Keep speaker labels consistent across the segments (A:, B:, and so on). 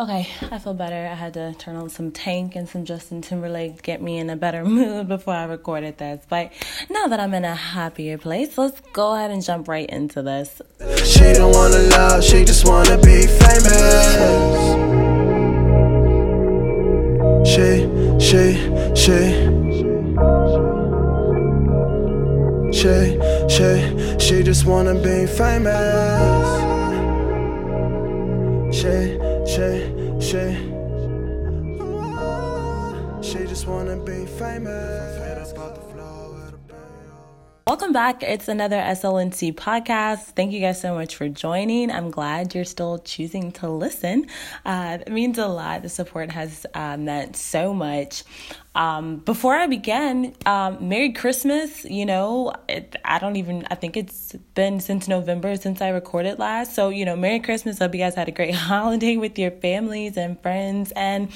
A: Okay, I feel better. I had to turn on some Tank and some Justin Timberlake to get me in a better mood before I recorded this. But now that I'm in a happier place, let's go ahead and jump right into this. She don't wanna love, she just wanna be famous. She, she, she. She, she, she just wanna be famous. She, she, she, she just wanna be famous. Welcome back. It's another SLNC podcast. Thank you guys so much for joining. I'm glad you're still choosing to listen. Uh, it means a lot. The support has uh, meant so much. Um, before I begin, um, Merry Christmas. You know, it, I don't even, I think it's been since November since I recorded last. So, you know, Merry Christmas. Hope you guys had a great holiday with your families and friends. And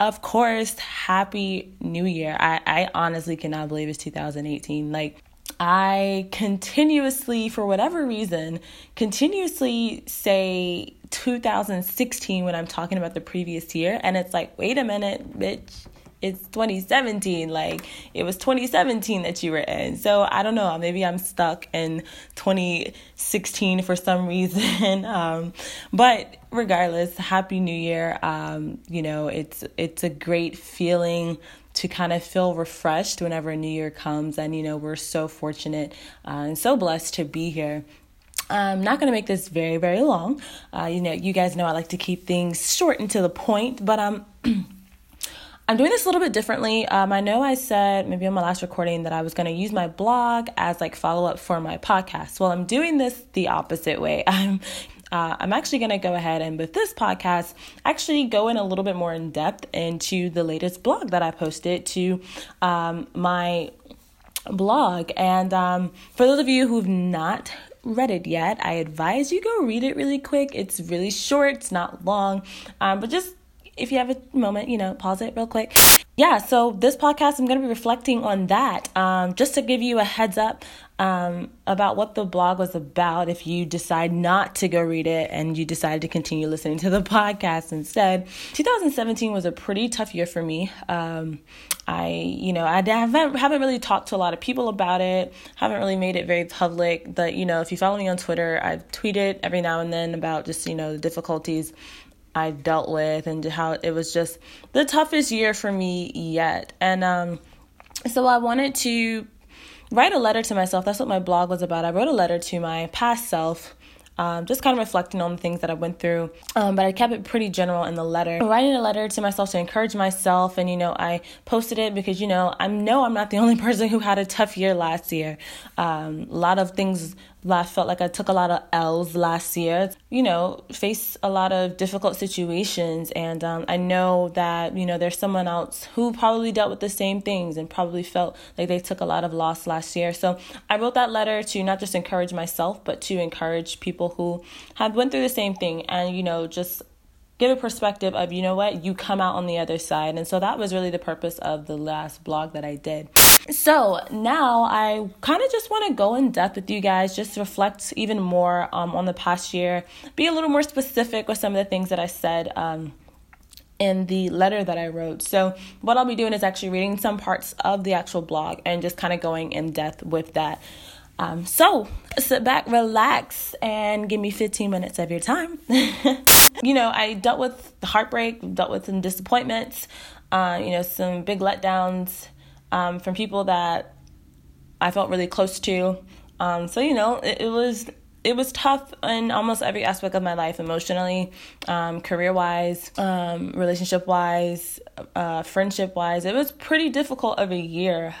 A: of course, Happy New Year. I, I honestly cannot believe it's 2018. Like, I continuously, for whatever reason, continuously say 2016 when I'm talking about the previous year. And it's like, wait a minute, bitch. It's 2017. Like, it was 2017 that you were in. So I don't know. Maybe I'm stuck in 2016 for some reason. um, but regardless, Happy New Year. Um, you know, it's it's a great feeling to kind of feel refreshed whenever a new year comes. And, you know, we're so fortunate uh, and so blessed to be here. I'm not going to make this very, very long. Uh, you know, you guys know I like to keep things short and to the point, but um, I'm doing this a little bit differently. Um, I know I said maybe on my last recording that I was going to use my blog as like follow up for my podcast. Well, I'm doing this the opposite way. I'm uh, I'm actually going to go ahead and with this podcast, actually go in a little bit more in depth into the latest blog that I posted to um, my blog. And um, for those of you who've not read it yet, I advise you go read it really quick. It's really short, it's not long, um, but just if you have a moment, you know, pause it real quick. Yeah, so this podcast, I'm going to be reflecting on that. Um, just to give you a heads up, um, about what the blog was about if you decide not to go read it and you decide to continue listening to the podcast instead. 2017 was a pretty tough year for me. Um, I, you know, I haven't, haven't really talked to a lot of people about it, haven't really made it very public. But, you know, if you follow me on Twitter, I've tweeted every now and then about just, you know, the difficulties I dealt with and how it was just the toughest year for me yet. And um, so I wanted to write a letter to myself. That's what my blog was about. I wrote a letter to my past self. Um, just kind of reflecting on the things that I went through. Um, but I kept it pretty general in the letter. Writing a letter to myself to encourage myself, and you know, I posted it because you know I know I'm not the only person who had a tough year last year. Um, a lot of things I felt like I took a lot of L's last year. You know, face a lot of difficult situations, and um, I know that you know there's someone else who probably dealt with the same things and probably felt like they took a lot of loss last year. So I wrote that letter to not just encourage myself, but to encourage people who have went through the same thing, and you know, just give a perspective of you know what you come out on the other side and so that was really the purpose of the last blog that i did so now I kind of just want to go in depth with you guys, just reflect even more um, on the past year, be a little more specific with some of the things that I said um, in the letter that I wrote. So, what I'll be doing is actually reading some parts of the actual blog and just kind of going in depth with that. Um, so, sit back, relax, and give me 15 minutes of your time. you know, I dealt with heartbreak, dealt with some disappointments, uh, you know, some big letdowns um, from people that I felt really close to. Um, so you know, it, it, was it was tough in almost every aspect of my life, emotionally, um, career wise, um, relationship wise, uh, friendship wise. It was pretty difficult of a year.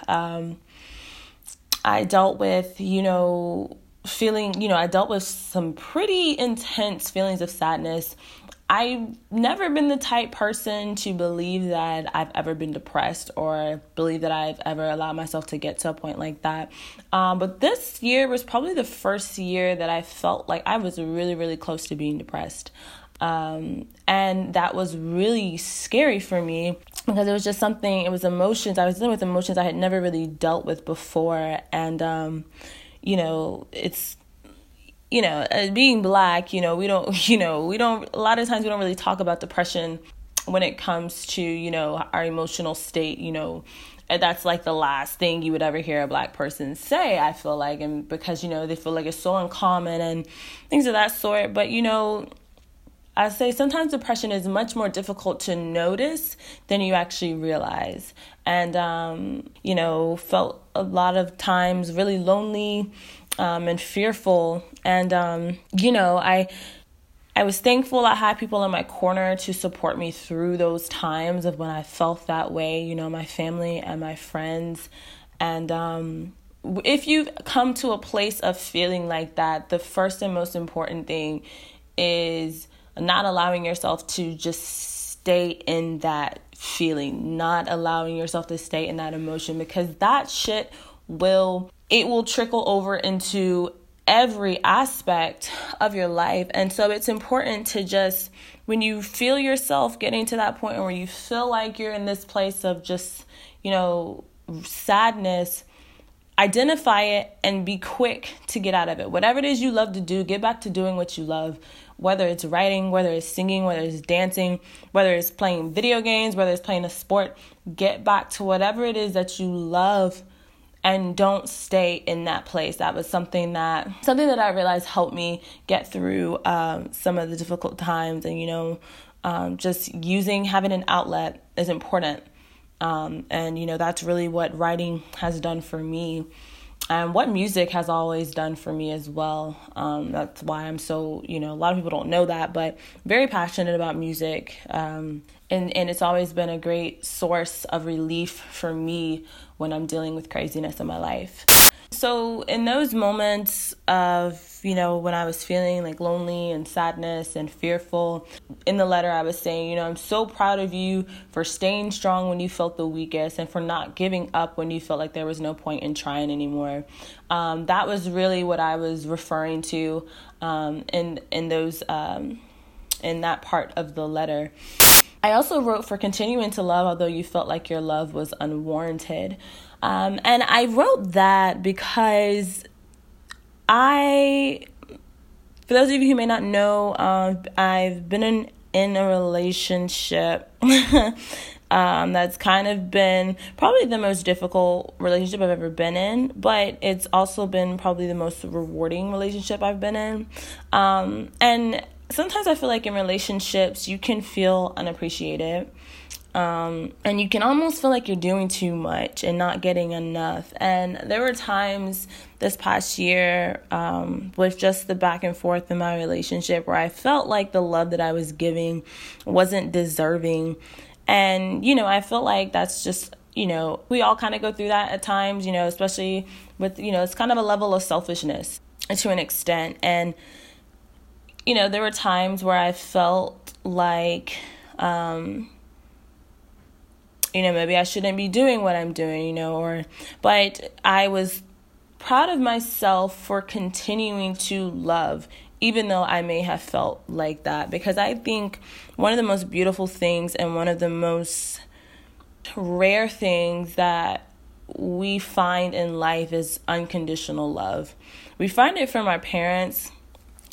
A: I dealt with you know feeling you know I dealt with some pretty intense feelings of sadness I've never been the type person to believe that I've ever been depressed or believe that I've ever allowed myself to get to a point like that. Um, but this year was probably the first year that I felt like I was really, really close to being depressed. Um, and that was really scary for me because it was just something, it was emotions. I was dealing with emotions I had never really dealt with before. And, um, you know, it's you know, being black, you know, we don't, you know, we don't, a lot of times we don't really talk about depression when it comes to, you know, our emotional state, you know, that's like the last thing you would ever hear a black person say, I feel like, and because, you know, they feel like it's so uncommon and things of that sort. But, you know, I say sometimes depression is much more difficult to notice than you actually realize. And, um, you know, felt a lot of times really lonely um, and fearful. And, um, you know, I. I was thankful I had people in my corner to support me through those times of when I felt that way, you know, my family and my friends. And um, if you've come to a place of feeling like that, the first and most important thing is not allowing yourself to just stay in that feeling, not allowing yourself to stay in that emotion because that shit will it will trickle over into every aspect of your life. And so it's important to just when you feel yourself getting to that point where you feel like you're in this place of just, you know, sadness, identify it and be quick to get out of it. Whatever it is you love to do, get back to doing what you love whether it's writing, whether it's singing, whether it's dancing, whether it's playing video games, whether it's playing a sport, get back to whatever it is that you love and don't stay in that place. That was something that something that I realized helped me get through um, some of the difficult times, and you know, um, just using having an outlet is important. Um, and you know that's really what writing has done for me and what music has always done for me as well. Um, that's why I'm so, you know, a lot of people don't know that, but very passionate about music. Um, and, and it's always been a great source of relief for me when I'm dealing with craziness in my life. So, in those moments of, you know, when I was feeling like lonely and sadness and fearful, in the letter I was saying, you know, I'm so proud of you for staying strong when you felt the weakest and for not giving up when you felt like there was no point in trying anymore. Um, that was really what I was referring to um, in, in those, um, in that part of the letter. I also wrote for continuing to love, although you felt like your love was unwarranted. Um, and I wrote that because I, for those of you who may not know, uh, I've been in, in a relationship um, that's kind of been probably the most difficult relationship I've ever been in, but it's also been probably the most rewarding relationship I've been in. Um, and sometimes I feel like in relationships, you can feel unappreciated. Um, and you can almost feel like you're doing too much and not getting enough. And there were times this past year um, with just the back and forth in my relationship where I felt like the love that I was giving wasn't deserving. And, you know, I feel like that's just, you know, we all kind of go through that at times, you know, especially with, you know, it's kind of a level of selfishness to an extent. And, you know, there were times where I felt like, um, you know, maybe I shouldn't be doing what I'm doing, you know, or, but I was proud of myself for continuing to love, even though I may have felt like that. Because I think one of the most beautiful things and one of the most rare things that we find in life is unconditional love. We find it from our parents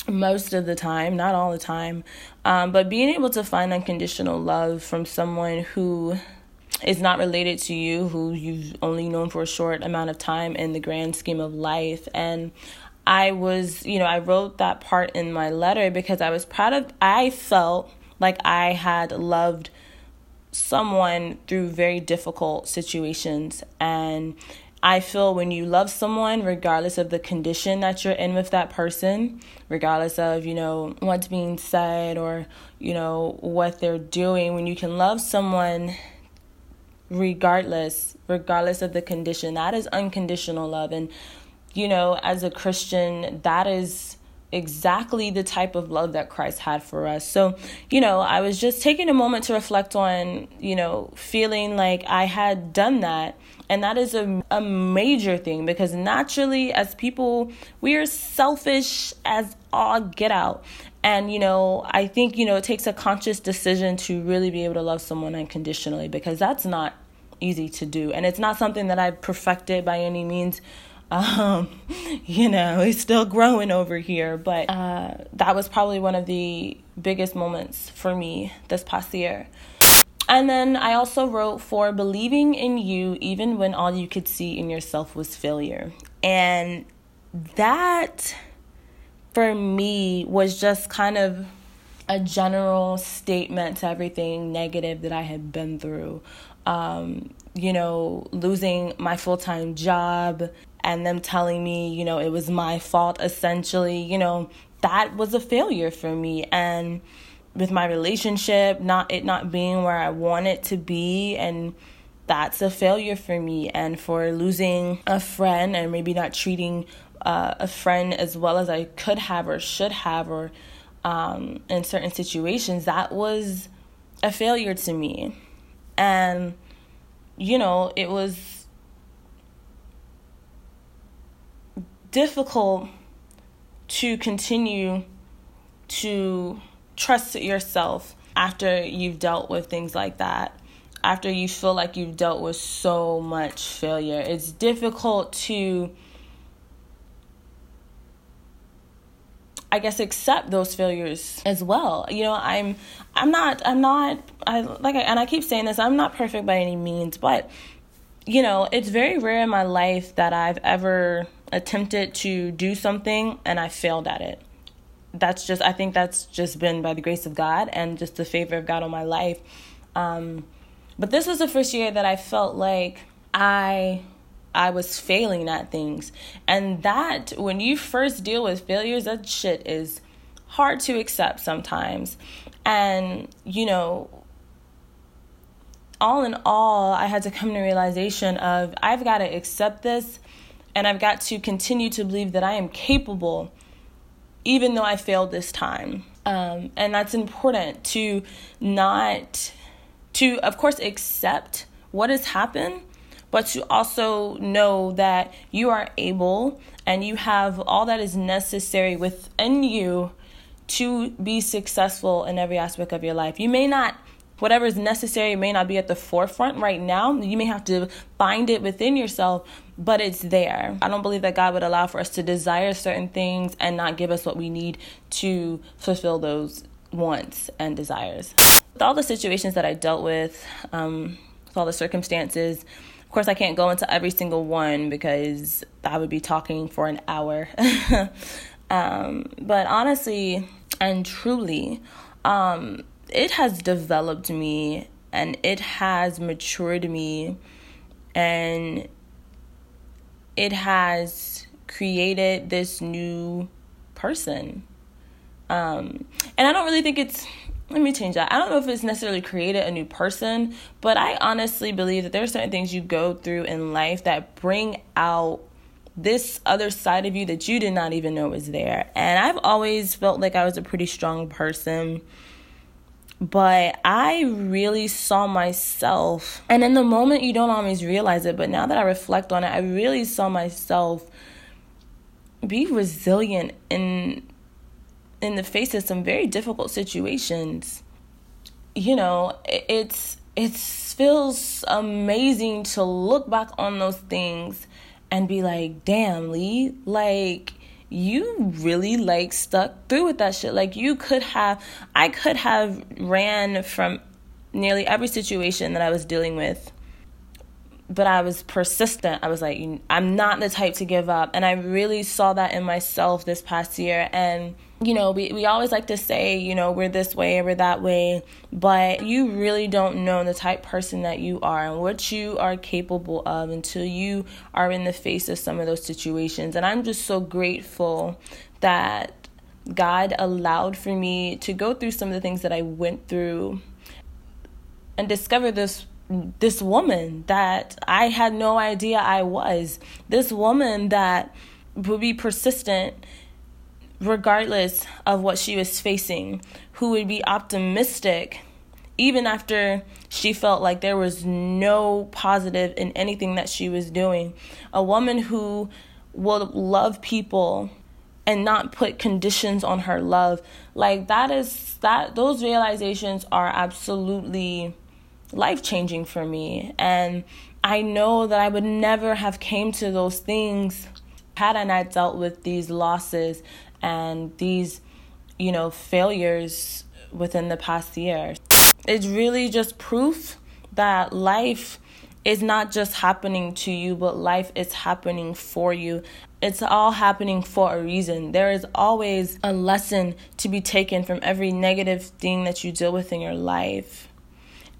A: most of the time, not all the time, um, but being able to find unconditional love from someone who is not related to you, who you've only known for a short amount of time in the grand scheme of life. And I was, you know, I wrote that part in my letter because I was proud of, I felt like I had loved someone through very difficult situations. And I feel when you love someone, regardless of the condition that you're in with that person, regardless of, you know, what's being said or, you know, what they're doing, when you can love someone regardless regardless of the condition that is unconditional love and you know as a christian that is exactly the type of love that Christ had for us. So, you know, I was just taking a moment to reflect on, you know, feeling like I had done that. And that is a, a major thing because naturally, as people, we are selfish as all get out. And, you know, I think, you know, it takes a conscious decision to really be able to love someone unconditionally because that's not easy to do. And it's not something that I've perfected by any means. Um, you know, it's still growing over here, but uh, that was probably one of the biggest moments for me this past year. And then I also wrote for believing in you even when all you could see in yourself was failure. And that for me was just kind of a general statement to everything negative that I had been through. Um, you know, losing my full time job and them telling me, you know, it was my fault essentially, you know, that was a failure for me. And with my relationship, not it not being where I want it to be and that's a failure for me and for losing a friend and maybe not treating uh, a friend as well as I could have or should have or um, in certain situations that was a failure to me and you know it was difficult to continue to trust yourself after you've dealt with things like that. After you feel like you've dealt with so much failure. It's difficult to I guess accept those failures as well. You know, I'm I'm not I'm not I like I, and I keep saying this, I'm not perfect by any means, but you know, it's very rare in my life that I've ever attempted to do something and I failed at it. That's just I think that's just been by the grace of God and just the favor of God on my life. Um but this was the first year that I felt like I I was failing at things. And that, when you first deal with failures, that shit is hard to accept sometimes. And, you know, all in all, I had to come to realization of I've got to accept this and I've got to continue to believe that I am capable even though I failed this time. Um, and that's important to not, to of course accept what has happened but to also know that you are able and you have all that is necessary within you to be successful in every aspect of your life. You may not whatever is necessary may not be at the forefront right now. You may have to find it within yourself, but it's there. I don't believe that God would allow for us to desire certain things and not give us what we need to fulfill those wants and desires. With all the situations that I dealt with, um, with all the circumstances, course, I can't go into every single one because I would be talking for an hour. um, but honestly and truly, um, it has developed me and it has matured me and it has created this new person. Um, and I don't really think it's let me change that. I don't know if it's necessarily created a new person, but I honestly believe that there are certain things you go through in life that bring out this other side of you that you did not even know was there. And I've always felt like I was a pretty strong person, but I really saw myself. And in the moment, you don't always realize it, but now that I reflect on it, I really saw myself be resilient in in the face of some very difficult situations, you know, it's it feels amazing to look back on those things and be like, "Damn, Lee, like you really like stuck through with that shit. Like you could have I could have ran from nearly every situation that I was dealing with but I was persistent. I was like, I'm not the type to give up. And I really saw that in myself this past year. And, you know, we, we always like to say, you know, we're this way or we're that way, but you really don't know the type person that you are and what you are capable of until you are in the face of some of those situations. And I'm just so grateful that God allowed for me to go through some of the things that I went through and discover this this woman that I had no idea I was. This woman that would be persistent regardless of what she was facing, who would be optimistic even after she felt like there was no positive in anything that she was doing. A woman who will love people and not put conditions on her love. Like that is that those realizations are absolutely life changing for me. And I know that I would never have came to those things had I not dealt with these losses and these, you know, failures within the past year. It's really just proof that life is not just happening to you, but life is happening for you. It's all happening for a reason. There is always a lesson to be taken from every negative thing that you deal with in your life.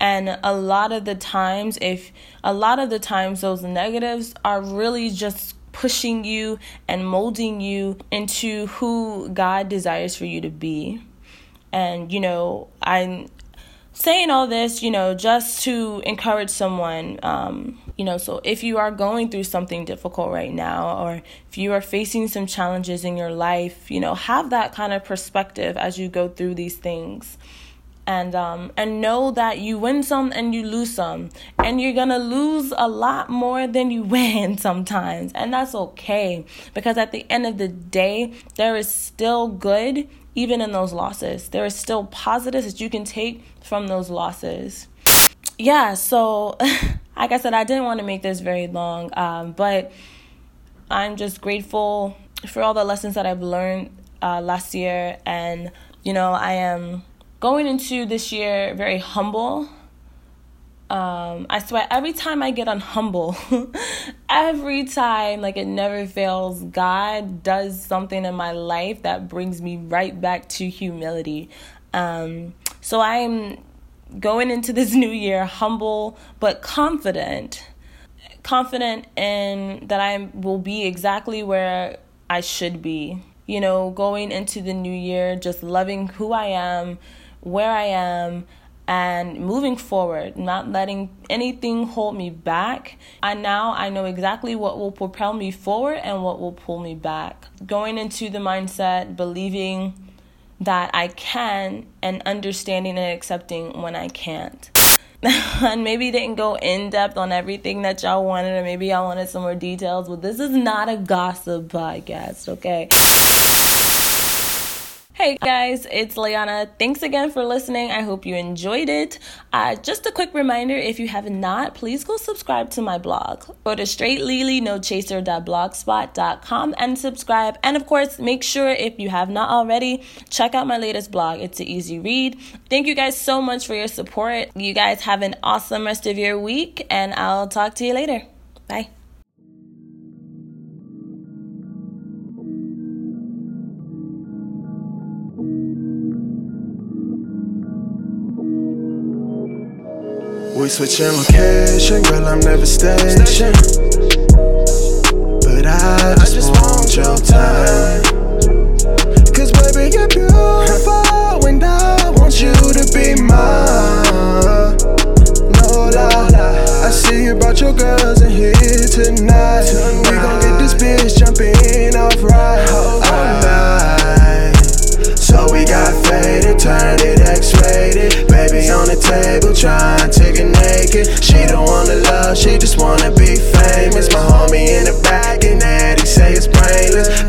A: And a lot of the times, if a lot of the times, those negatives are really just pushing you and molding you into who God desires for you to be. And, you know, I'm saying all this, you know, just to encourage someone. Um, you know, so if you are going through something difficult right now, or if you are facing some challenges in your life, you know, have that kind of perspective as you go through these things and um and know that you win some and you lose some. And you're gonna lose a lot more than you win sometimes. And that's okay. Because at the end of the day there is still good even in those losses. There is still positives that you can take from those losses. Yeah so like i said i didn't want to make this very long um, but i'm just grateful for all the lessons that i've learned uh, last year. And you know i am going into this year very humble. Um, I swear, every time I get unhumble, every time, like it never fails, God does something in my life that brings me right back to humility. Um, so I'm going into this new year humble but confident. Confident in that I will be exactly where I should be. You know, going into the new year, just loving who I am, where I am and moving forward, not letting anything hold me back. And now I know exactly what will propel me forward and what will pull me back. Going into the mindset, believing that I can, and understanding and accepting when I can't. and maybe didn't go in depth on everything that y'all wanted, or maybe y'all wanted some more details, but this is not a gossip podcast, okay? Hey guys, it's Liana. Thanks again for listening. I hope you enjoyed it. Uh, just a quick reminder if you have not, please go subscribe to my blog. Go to straightlily.nochaser.blogspot.com and subscribe. And of course, make sure if you have not already, check out my latest blog. It's an easy read. Thank you guys so much for your support. You guys have an awesome rest of your week, and I'll talk to you later. Bye.
B: We switching location, girl, I'm never stationed. But I just, I just want your time. Cause baby, you're beautiful, and I want you to be mine. No lie, I see you brought your girls in here tonight. We gon' get this bitch jumping the table, trying to get naked. She don't wanna love, she just wanna be famous. My homie in the back, and Eddie say it's brainless.